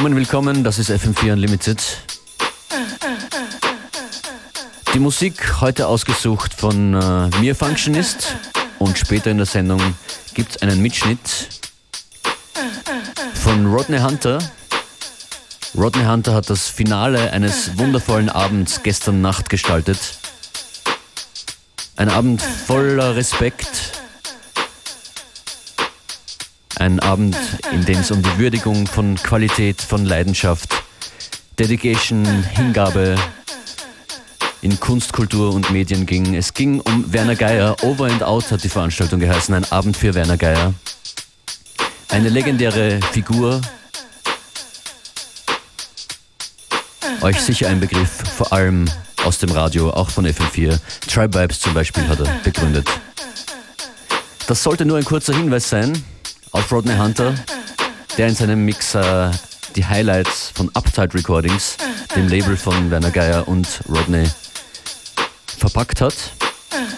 Willkommen, willkommen, das ist FM4 Unlimited. Die Musik heute ausgesucht von äh, mir Functionist und später in der Sendung gibt es einen Mitschnitt von Rodney Hunter. Rodney Hunter hat das Finale eines wundervollen Abends gestern Nacht gestaltet. Ein Abend voller Respekt, ein Abend, in dem es um die Würdigung von Qualität, von Leidenschaft, Dedication, Hingabe in Kunst, Kultur und Medien ging. Es ging um Werner Geier. Over and Out hat die Veranstaltung geheißen. Ein Abend für Werner Geier. Eine legendäre Figur. Euch sicher ein Begriff, vor allem aus dem Radio, auch von FM4. Tribe Vibes zum Beispiel hat er begründet. Das sollte nur ein kurzer Hinweis sein auf Rodney Hunter, der in seinem Mixer die Highlights von Uptight Recordings, dem Label von Werner Geier und Rodney, verpackt hat.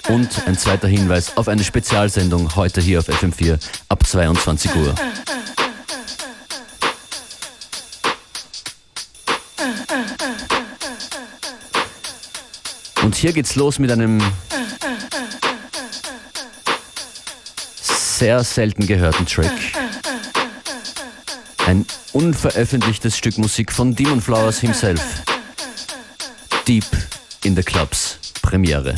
Und ein zweiter Hinweis auf eine Spezialsendung heute hier auf FM4 ab 22 Uhr. Und hier geht's los mit einem sehr selten gehörten Track. Ein unveröffentlichtes Stück Musik von Demon Flowers himself. Deep in the Clubs Premiere.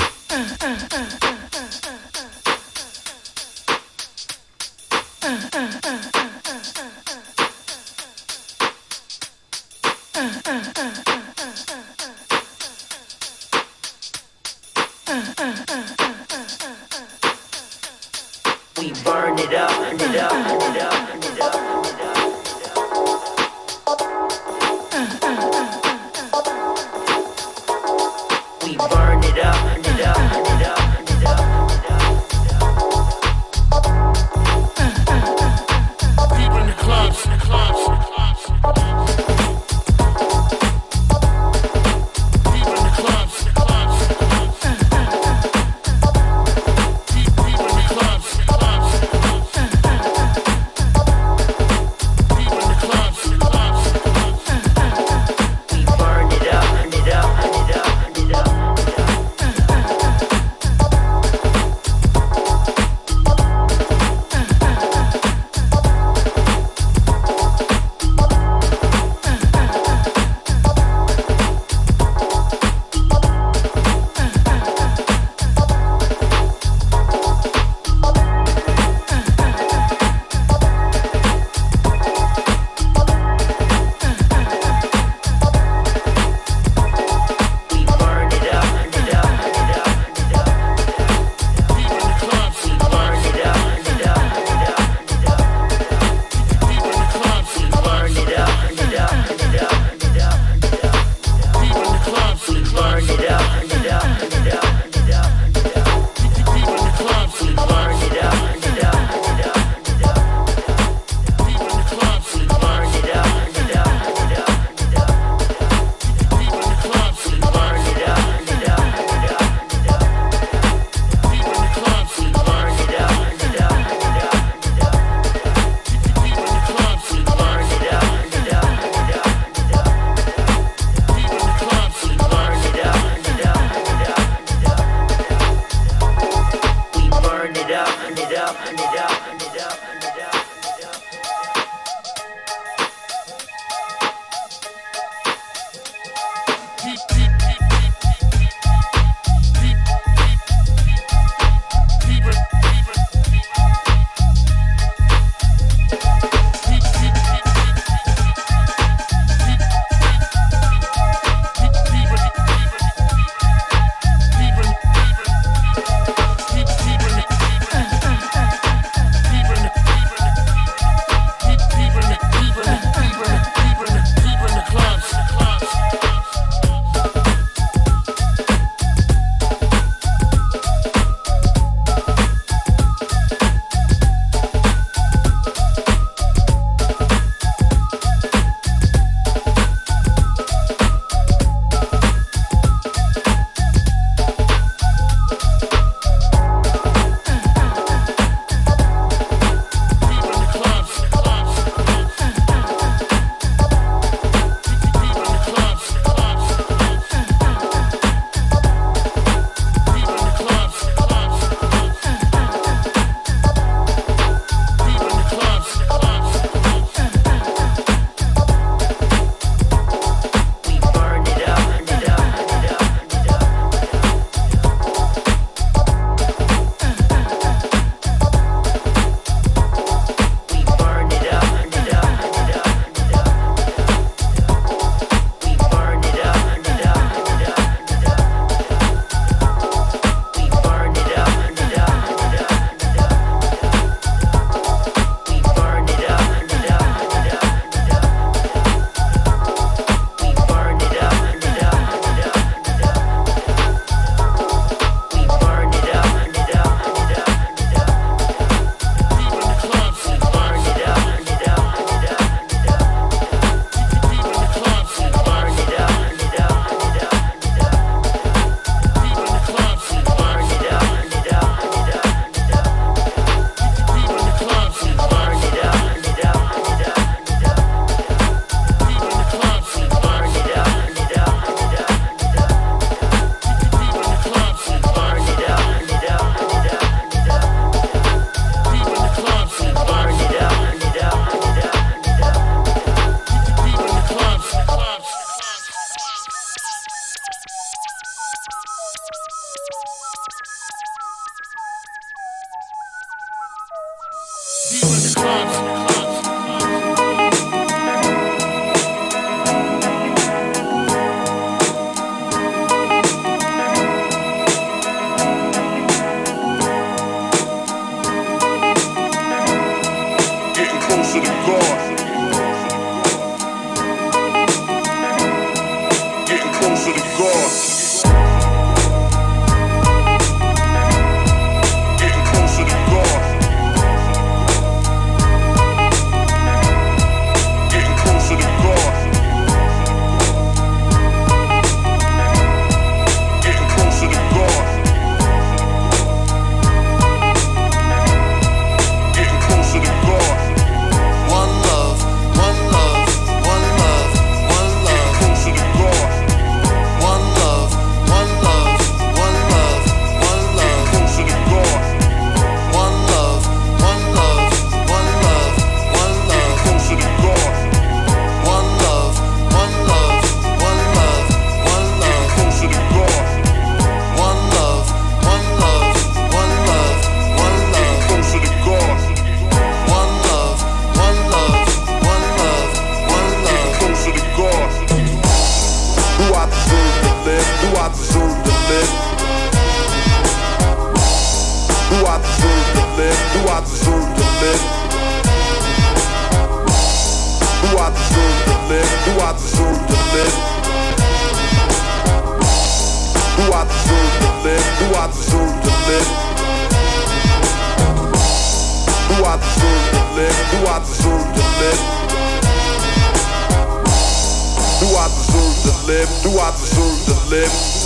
live? Do I deserve to live?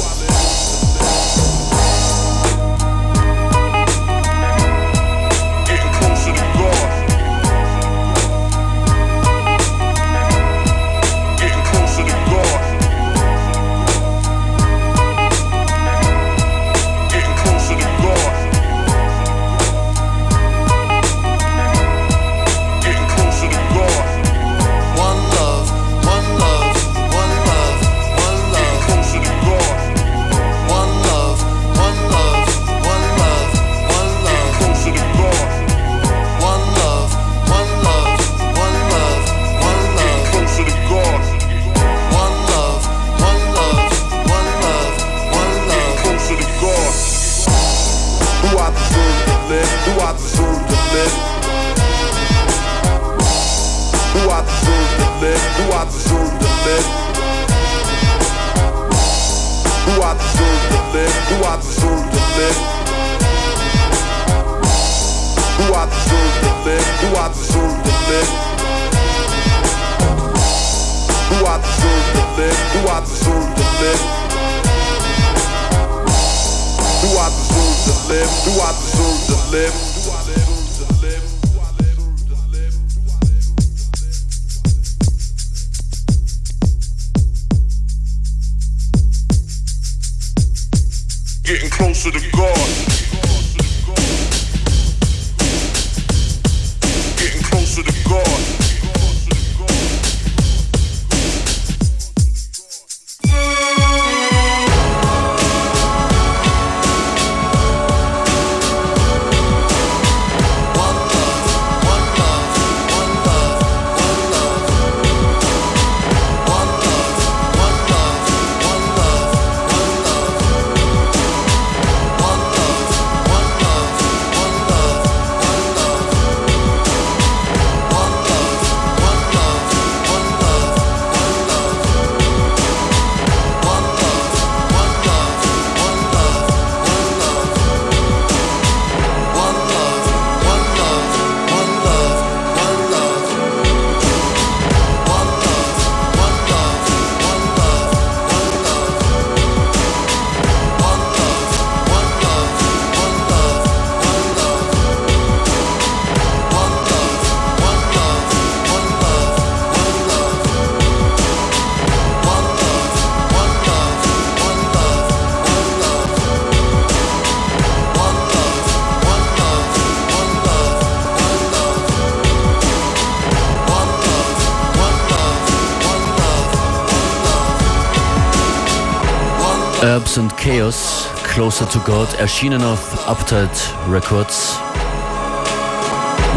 And Chaos, Closer to God, erschienen auf Uptight Records.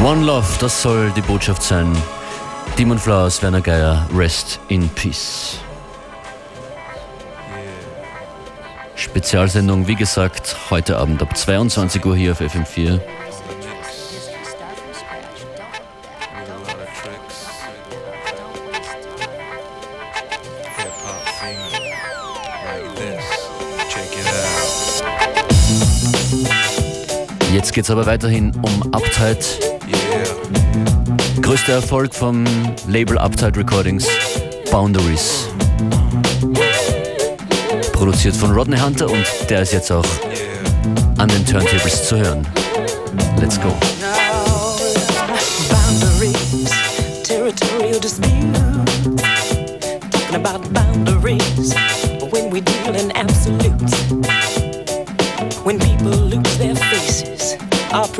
One Love, das soll die Botschaft sein. Demon Flowers, Werner Geier, Rest in Peace. Spezialsendung, wie gesagt, heute Abend ab 22 Uhr hier auf FM4. Jetzt geht's aber weiterhin um Uptight. Größter Erfolg vom Label Uptight Recordings, Boundaries. Produziert von Rodney Hunter und der ist jetzt auch an den Turntables zu hören. Let's go.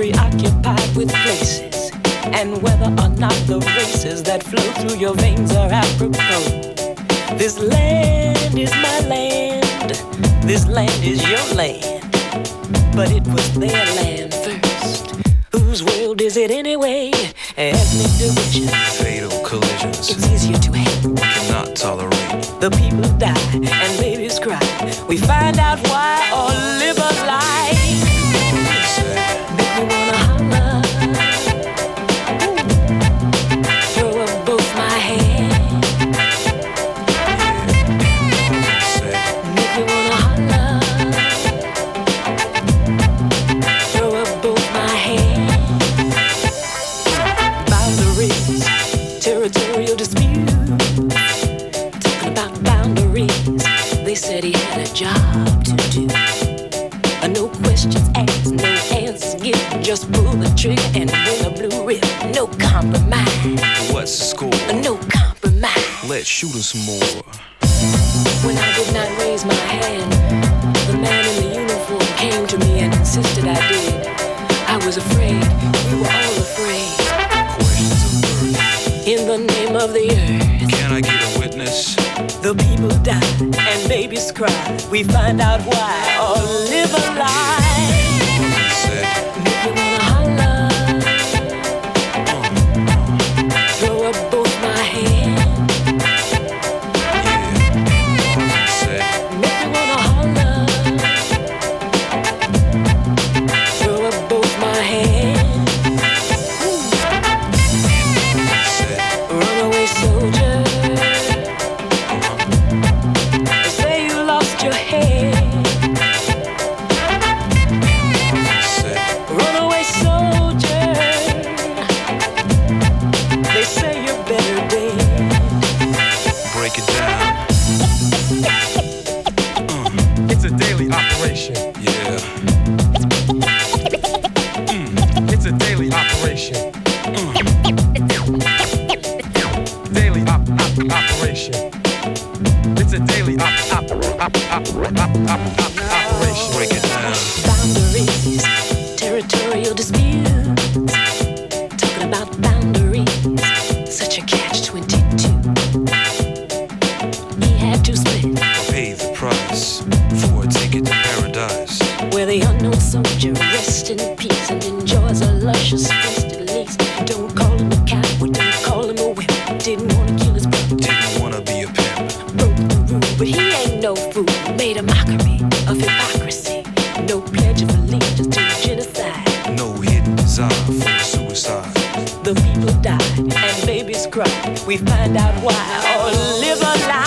Preoccupied with places, and whether or not the races that flow through your veins are apropos. This land is my land, this land is your land, but it was their land first. Whose world is it anyway? Ethnic division, fatal collisions. It's easier to hate. We cannot tolerate. The people die and babies cry. We find out why compromise. What's the score? No compromise. Let's shoot some more. When I did not raise my hand, the man in the uniform came to me and insisted I did. I was afraid. We were all afraid. Questions of birth. In the name of the earth, Can I get a witness? the people die and babies cry. We find out why or live a lie. We find out why or live a lie.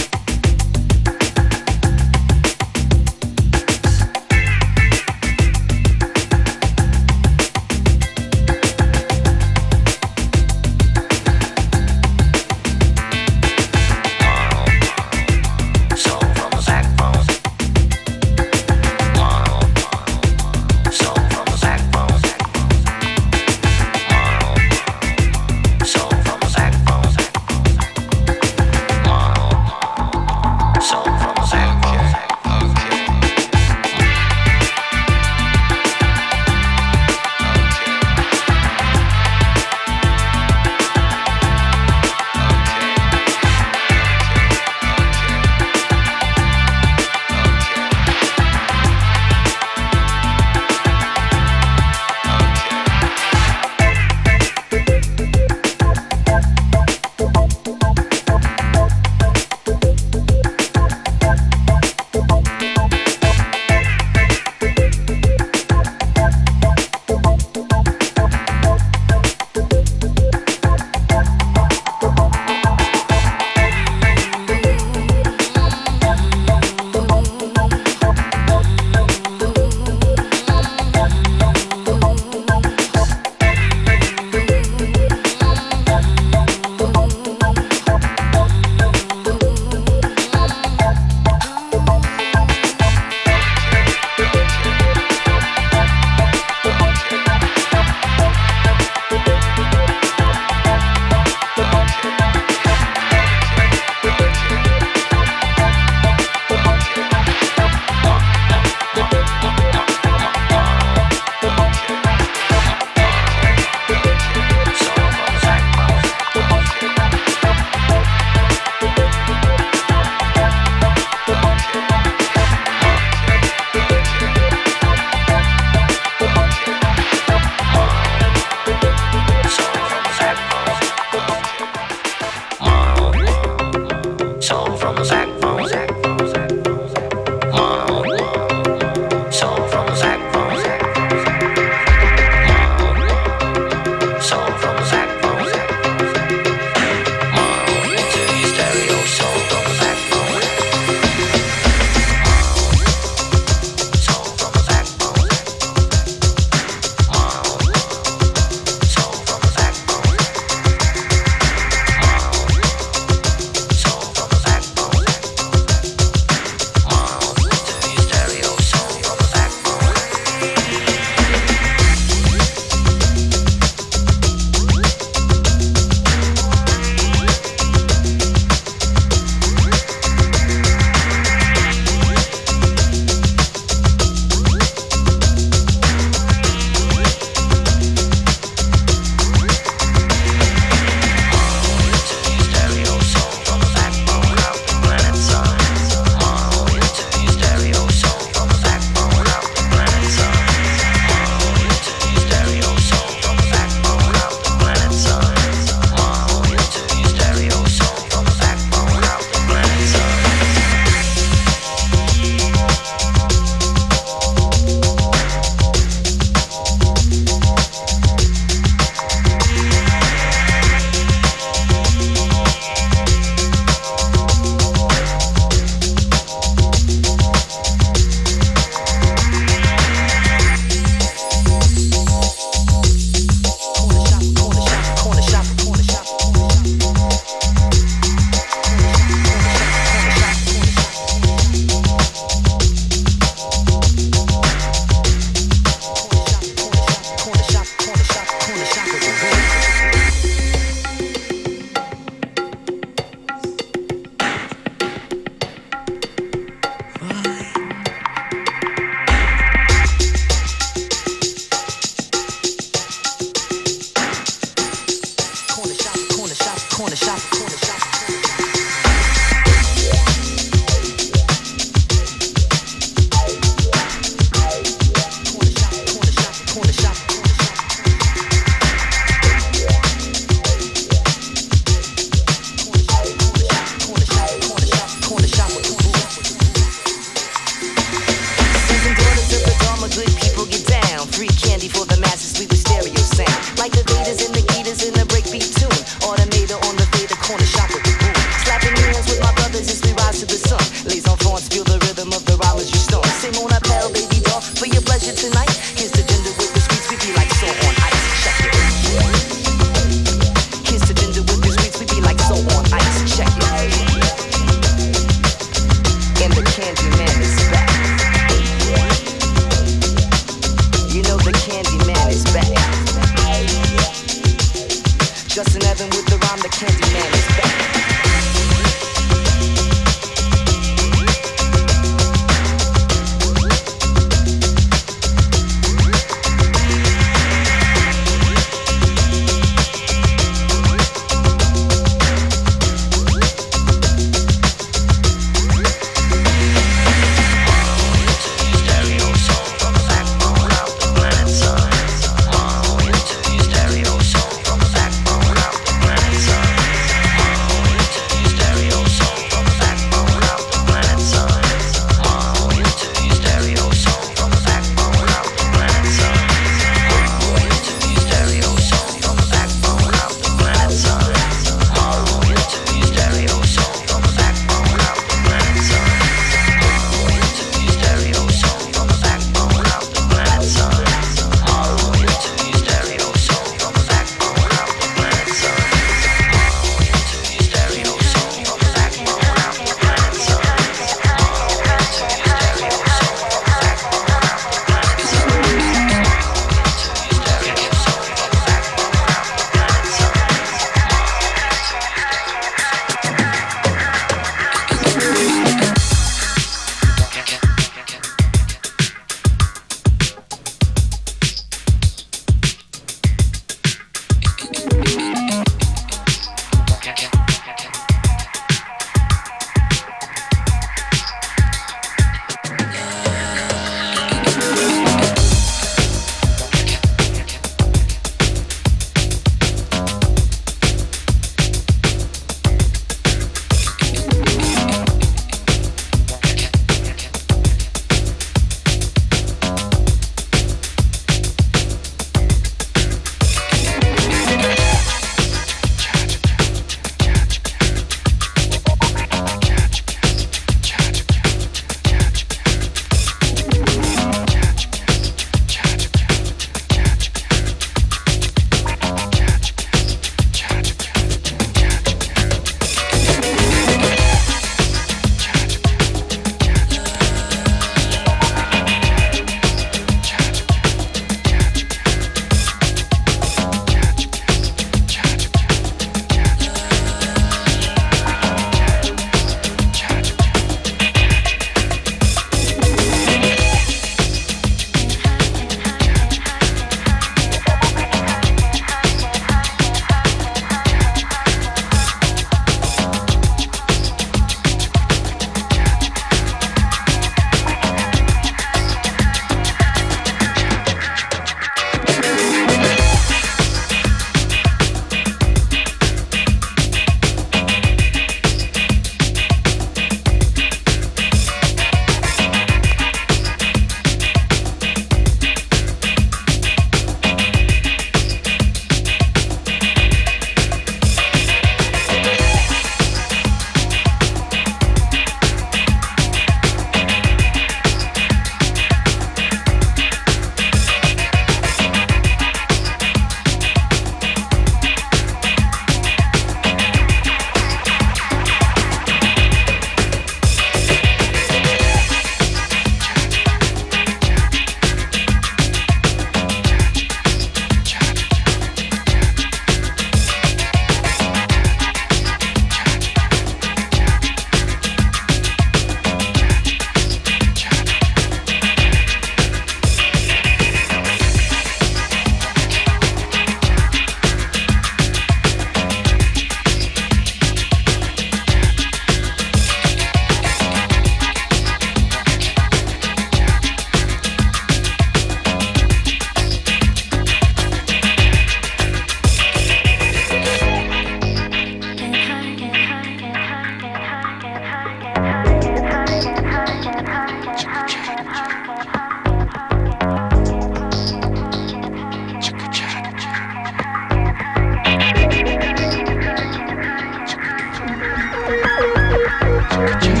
Thank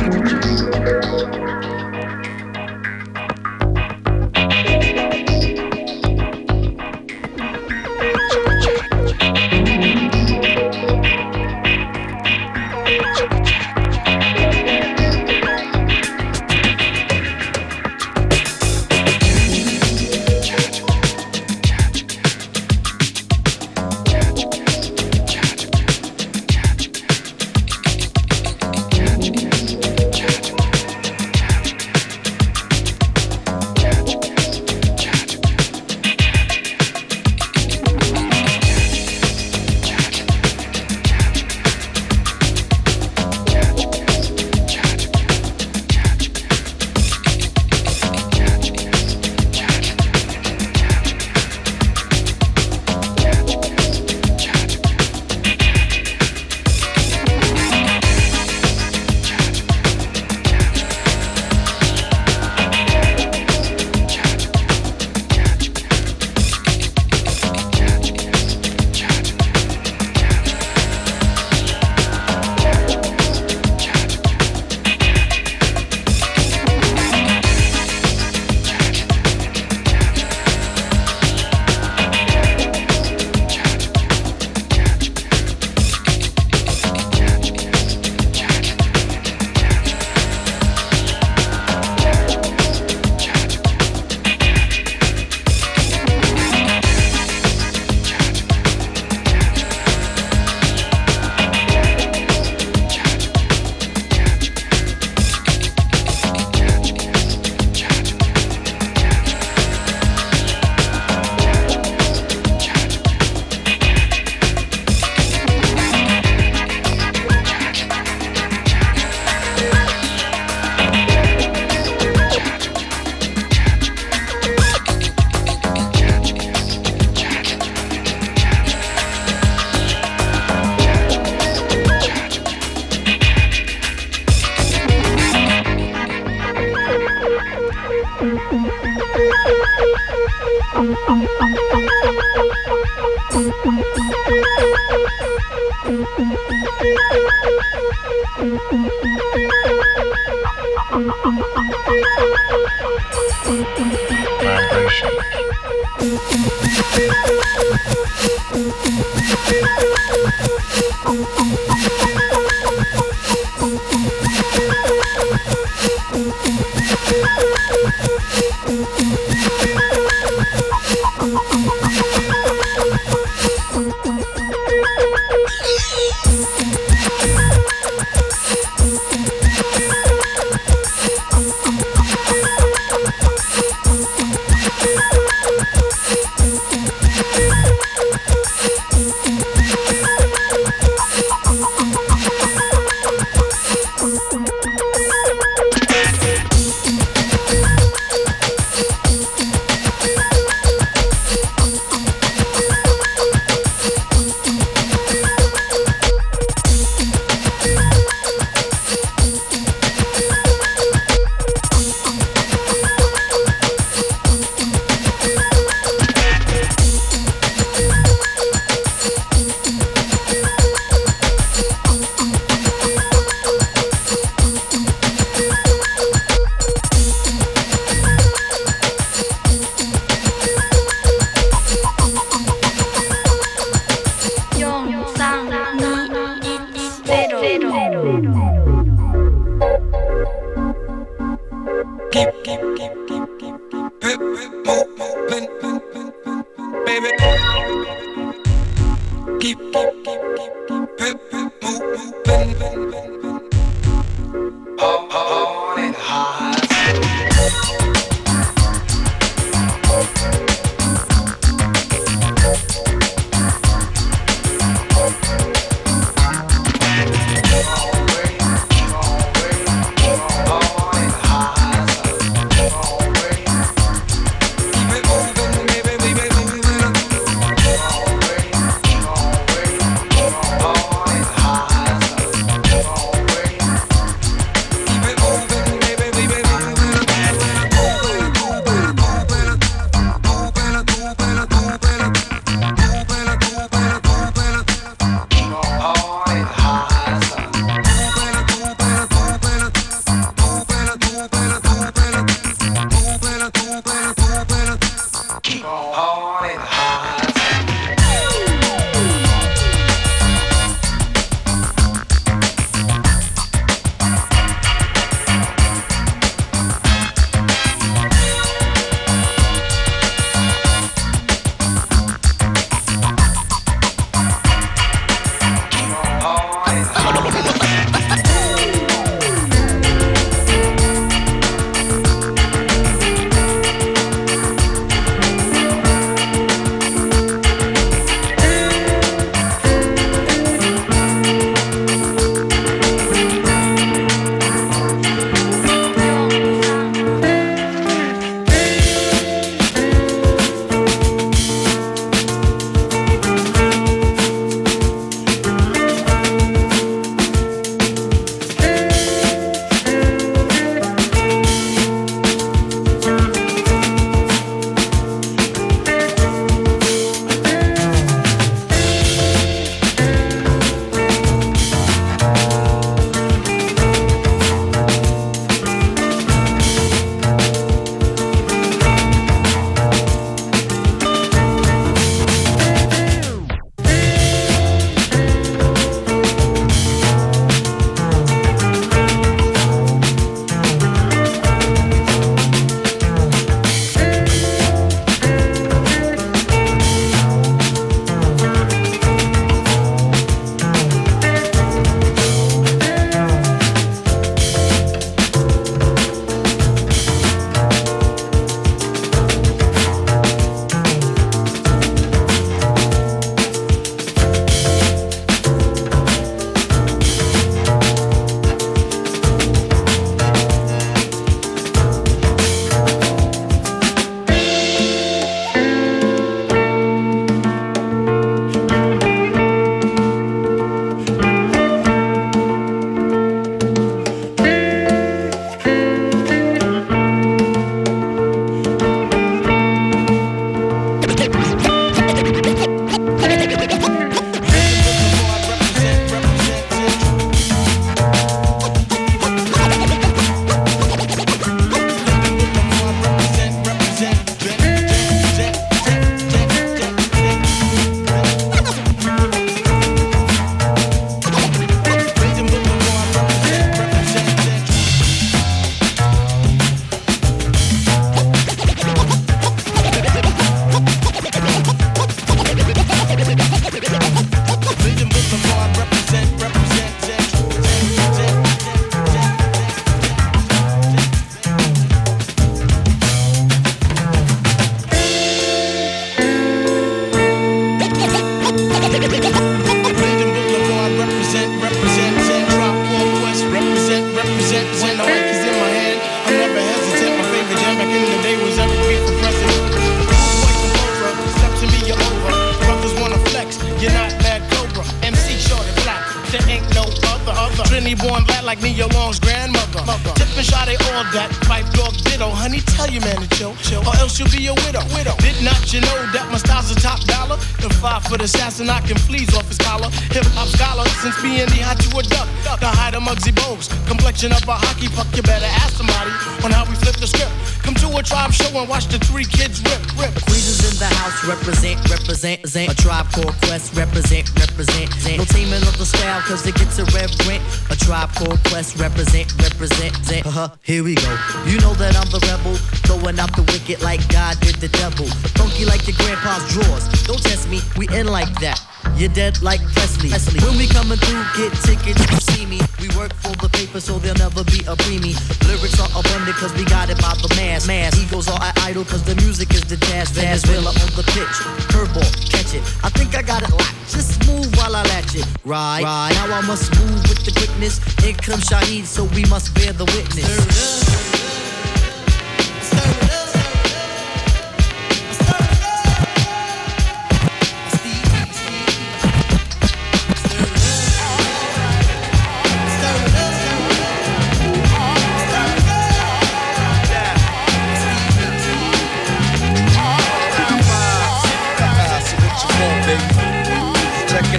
that my style's a top dollar? The five foot assassin, I can fleas off his collar. Hip hop scholar, since being the hot to a duck. The height of Muggsy Bogues. Complexion of a hockey puck, you better ask somebody on how we flip the script. Come to a tribe show and watch the three kids rip, rip. Queens in the house, represent, represent, represent. A tribe called Quest, represent, represent. No taming of the style, cause it gets irreverent. A tribe called Quest, represent, represent. Uh-huh, here we go. You know that I'm the rebel, throwing out the wicked like God did the devil. Funky like your grandpa's drawers. Don't test me, we in like that. You're dead like Presley. Presley. When we coming through, get tickets, you see me. We work for the paper, so there'll never be a preemie. Lyrics are abundant, cause we got it by the mass. mass. Egos are at idle, cause the music is the jazz. Venezuela on the pitch. Curveball, catch it. I think I got it locked. Just move while I latch it. Right, right. Now I must move with the quickness. In comes Shaheed, so we must bear the witness.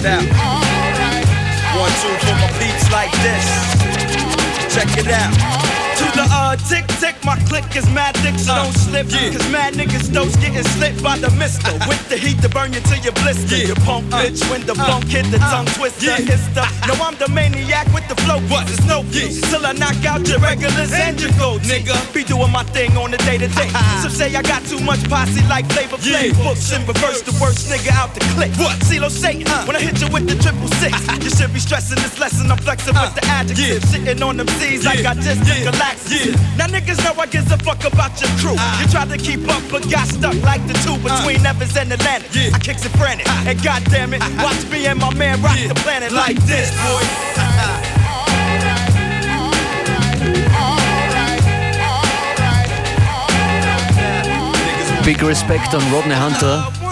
It out. One, two for my beats like this. Check it out. Uh tick tick, my click is mad dick, so don't uh, slip. Cause mad niggas don't getting slipped by the mister. With the heat to burn you till you blister. You punk uh, bitch when the uh, bunk hit the tongue twister. It's the, no, I'm the maniac with the flow. What? There's no peace till I knock out your regulars and your gold nigga. Be doing my thing on the day to day. Some say I got too much posse like flavor Flav. Books in reverse, the worst nigga out the click. What? CeeLo Satan, when I hit you with the triple six. you should be stressing this lesson. I'm flexing with the adjectives. Sitting on them C's like I just a laxative. Now niggas know I gives a fuck about your crew. Ah. You tried to keep up, but got stuck like the two ah. between Evans and Atlantic. I kicks it frantic, ah. and goddamn it, watch me and my man rock the planet like this, boy. Big Respect on Rodney Hunter.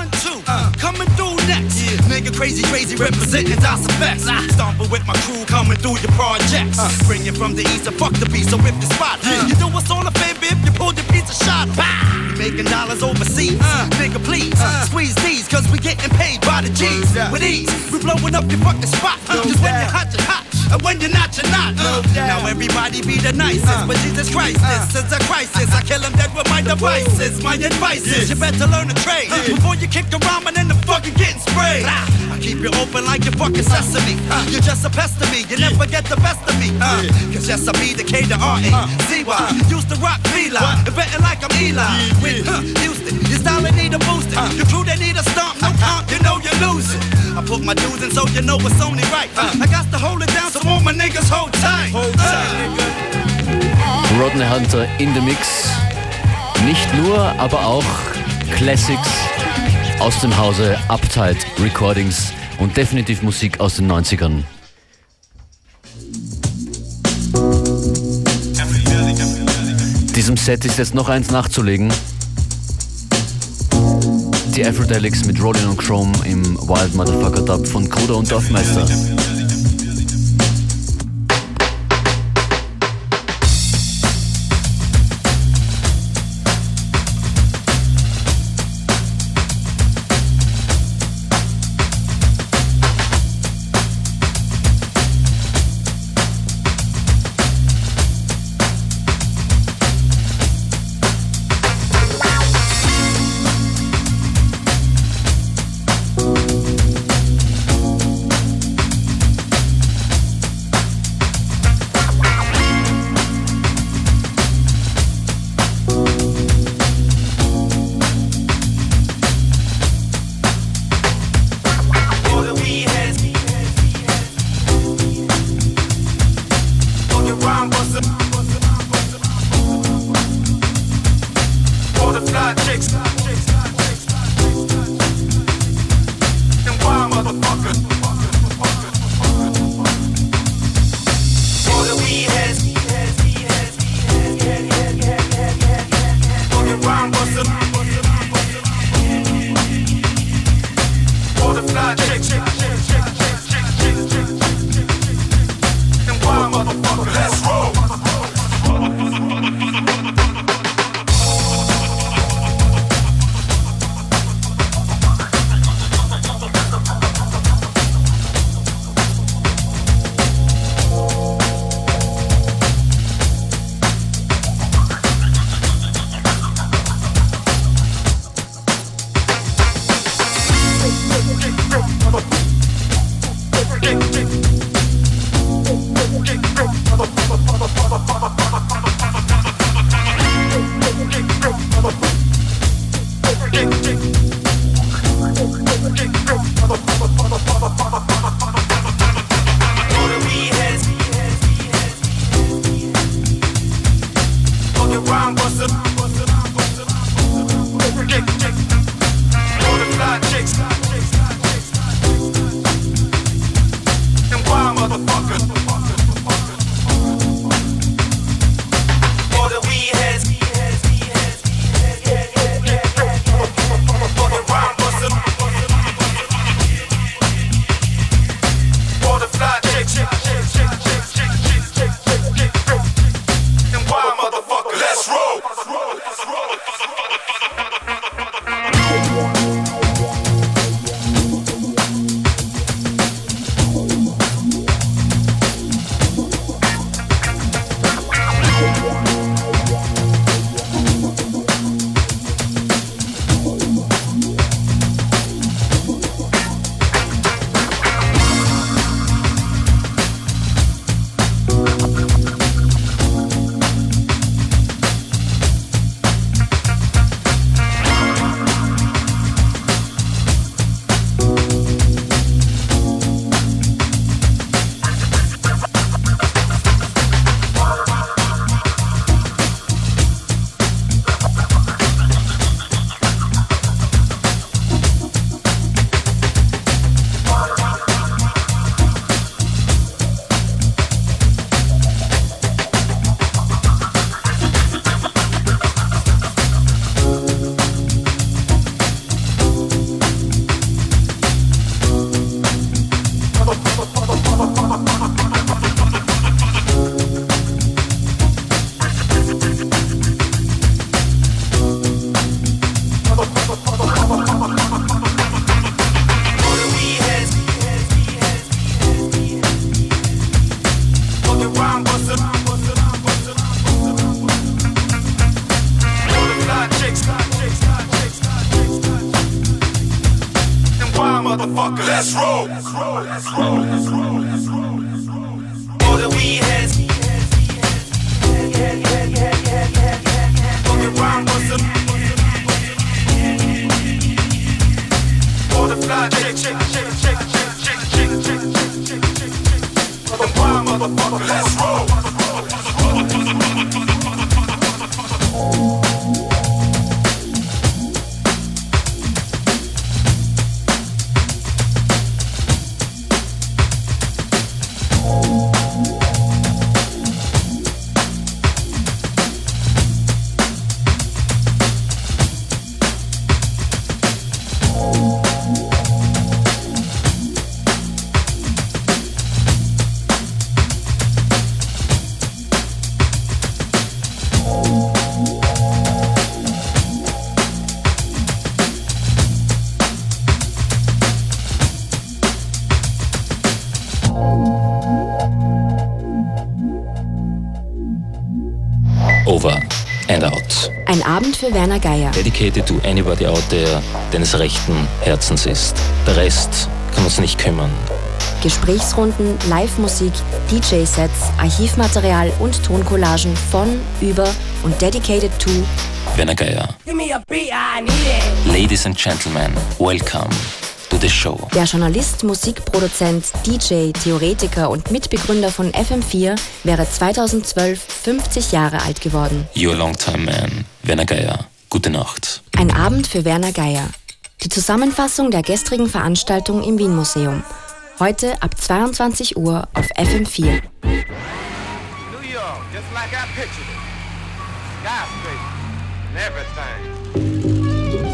Nigga crazy, crazy, representing Das EFX. Stomping with my crew, coming through your projects. Bring it from the east, and fuck the beat, so rip the spot. You do what's on the favor if you pull your pizza shot. You making dollars overseas, nigga, please squeeze these, cause we getting paid by the G's. With ease, we blowing up your fucking spot. Just when you're hot, you're hot. And when you're not, you're not. Now everybody be the nicest, but Jesus Christ, this is a crisis. I kill them dead with my devices. My advice is you better learn to trade before you kick the ramen and the fucking getting sprayed. I keep you open like your fucking sesame. You're just a pest to me. You never get the best of me. Uh. Cause yes, I be the K to R A. Z-Y. Used to rock Fila. Inventing like I'm Eli. With uh, Houston, style they need a booster. Your crew they need a stomp. No comp, you know you're losing. I put my dues in so you know it's only right. I got to hold it down so all my niggas hold tight. Hold tight, nigga. Rodney Hunter in the Mix. Nicht nur, aber auch Classics aus dem Hause Uptight Recordings und definitiv Musik aus den 90ern. Diesem Set ist jetzt noch eins nachzulegen. Die Aphrodelics mit Rollin und Chrome im Wild Motherfucker Dub von Koda und Dorfmeister. Für Werner Geier. Dedicated to anybody out there, deines rechten Herzens ist. Der Rest kann uns nicht kümmern. Gesprächsrunden, Live-Musik, DJ-Sets, Archivmaterial und Toncollagen von, über und dedicated to Werner Geier. Ladies and Gentlemen, welcome to the show. der Journalist, Musikproduzent, DJ, Theoretiker und Mitbegründer von FM4 wäre 2012 50 Jahre alt geworden. Your longtime man, Werner Geier. Gute Nacht. Ein Abend für Werner Geier. Die Zusammenfassung der gestrigen Veranstaltung im Wien Museum. Heute ab 22 Uhr auf FM4. New York, just like I pictured it. Skyscrapers and everything.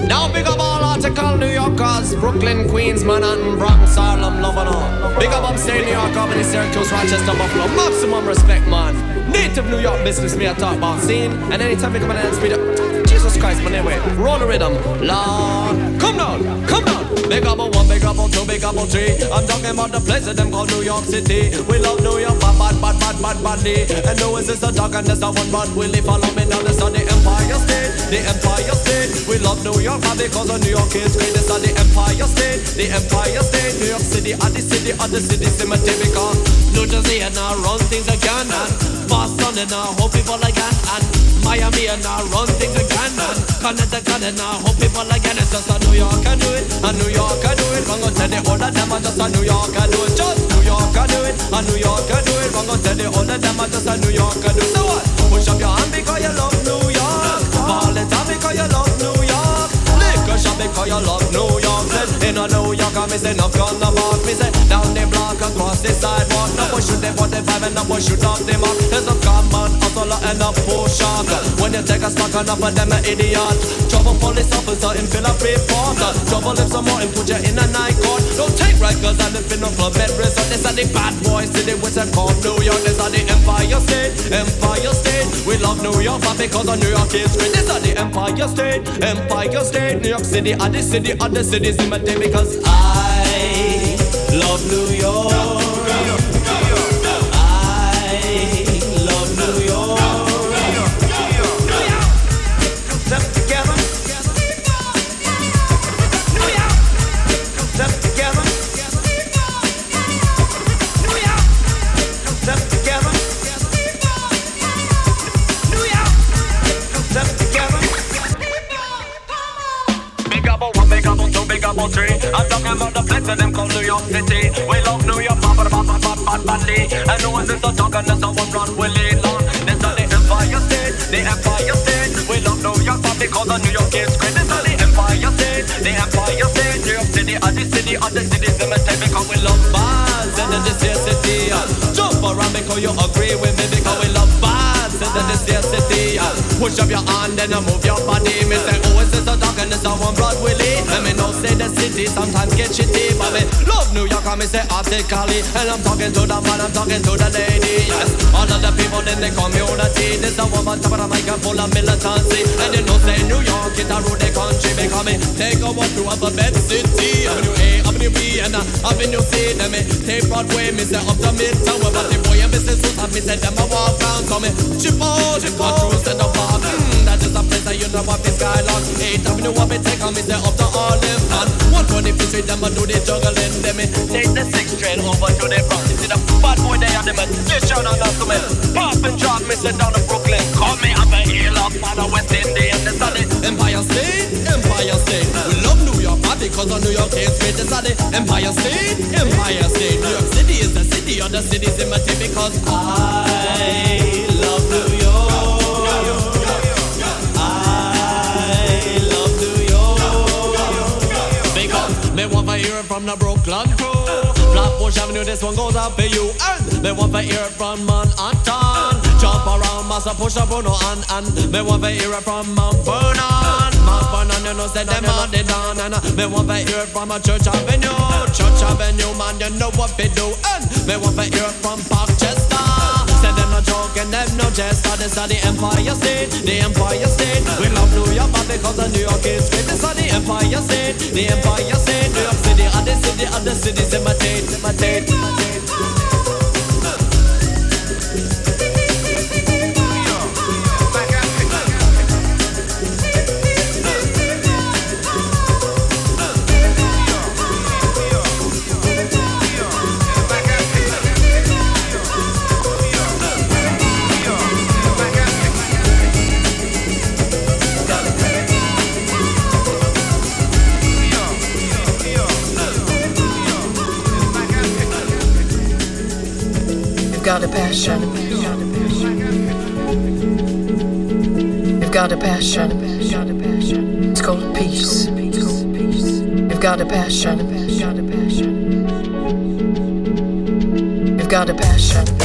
Now big up all article New Yorkers, Brooklyn, Queens, Manhattan, Bronx, Harlem, Lebanon. Big up upstate New York, Albany, Syracuse, Rochester, Buffalo. Maximum respect, man. Native New York business, me I talk about scene. And anytime we come in and speed up, Jesus Christ, man, anyway. Roll the rhythm, Lord. Come down, come down. Big up on one, big up on two, big up on three. I'm talking about the place of them called New York City. We love New York, bad, bad, bad, bad, bad, badly. And no is a dog and this a one, but Willie follow me down this on the Empire State, the Empire State. We love New York, man, because New York is great. This the Empire State, the Empire State. New York City, are the city, are the city, cemetery, because New Jersey and now run things again, and Boston and now hope people again, and Miami and now run things again, and Connecticut and now hope people again. It's just a New York I do it, and New York I do it. I'm gonna tell the other them I just a New York I do it. Just New York I do it, and New York I do it. I'm gonna tell the other them I just a New York I do it. So what? Push up your hand because you love New York. Ball it down because you love New York. Lick your shot because you love New York. Said in a New York, I me say no gun no mark. Me say down the block across the sidewalk. No push shoot the 45 and no push shoot off the mark. There's a common hustler and a push shark. When you take a stock enough of them, an idiot. Trouble police officer in fill a report. Trouble if some more and put you in a night court. Don't take records and if in a club bed resort. This are the bad boys city, which are called New York. This are the Empire State, Empire State. We love New York, but because of New York is great. This are the Empire State, Empire State. New York City, are the city, are the cities in my day because I love New York. City. We love New York, bad, bad, bad, bad, bad, badly. And no one's a talk and there's no one run Willie long. This is the Empire State, the Empire State. We love New York, but because of New York is great. This is the Empire State, the Empire State. New York City, are the city, are the the state because we love bars and then this city. Uh, jump around because you agree with me because we love bars and then this city. Uh, push up your hand and move your body. Me dog and it's a one? Let me know, say the city sometimes get shitty, but me love New York, I me say artically. And I'm talking to the man, I'm talking to the lady. Yes, all of the people in the community. This a woman top of the mic and full of militancy. And you know, say New York is a rude country because me take a walk through alphabet city. Avenue A, Avenue B, and uh, Avenue C. Then me take Broadway, me say up to Midtown. But the boy and suits have me say them a walk round. So me chip out, chip out, through stand up park. A you know what the skyline. 8th Avenue, what me take on me say up to Harlem. And 125th Street, them a do the juggling. Them me take the 6th train over to the front. See the bad boy there, them a dish out on to me. Pop and drop me say down to Brooklyn. Call me up a hill up on the West Indian. This are the Empire State, Empire State. We love New York, but because of New York is great. This are the Empire State, Empire State. New York City is the city of the cities in my team because I love New York. From the Brooklyn crew. Flatbush Avenue, this one goes out for you. And me want to hear it from Manhattan. Jump around, massa push up Bruno and and me want to hear it from Mount Vernon. Mount Vernon, you know, say them are the dawn. And uh, me want to hear it from a Church Avenue. Church Avenue, man, you know what we do. And me want to hear it from Parkchester. Say them no joke and them no jest. So this are the Empire State, the Empire State. We love New York, but because of New York is great. This are the Empire State, the Empire State. New York City, are the city, are the imitate, imitate. A passion. It's called peace. You've got a passion. You've got a passion.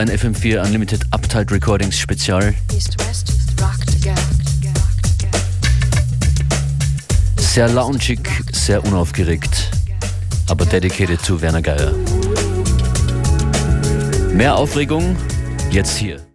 War ein FM4 Unlimited Uptight Recordings Spezial. Sehr loungig, sehr unaufgeregt, aber dedicated zu Werner Geier. Mehr Aufregung jetzt hier.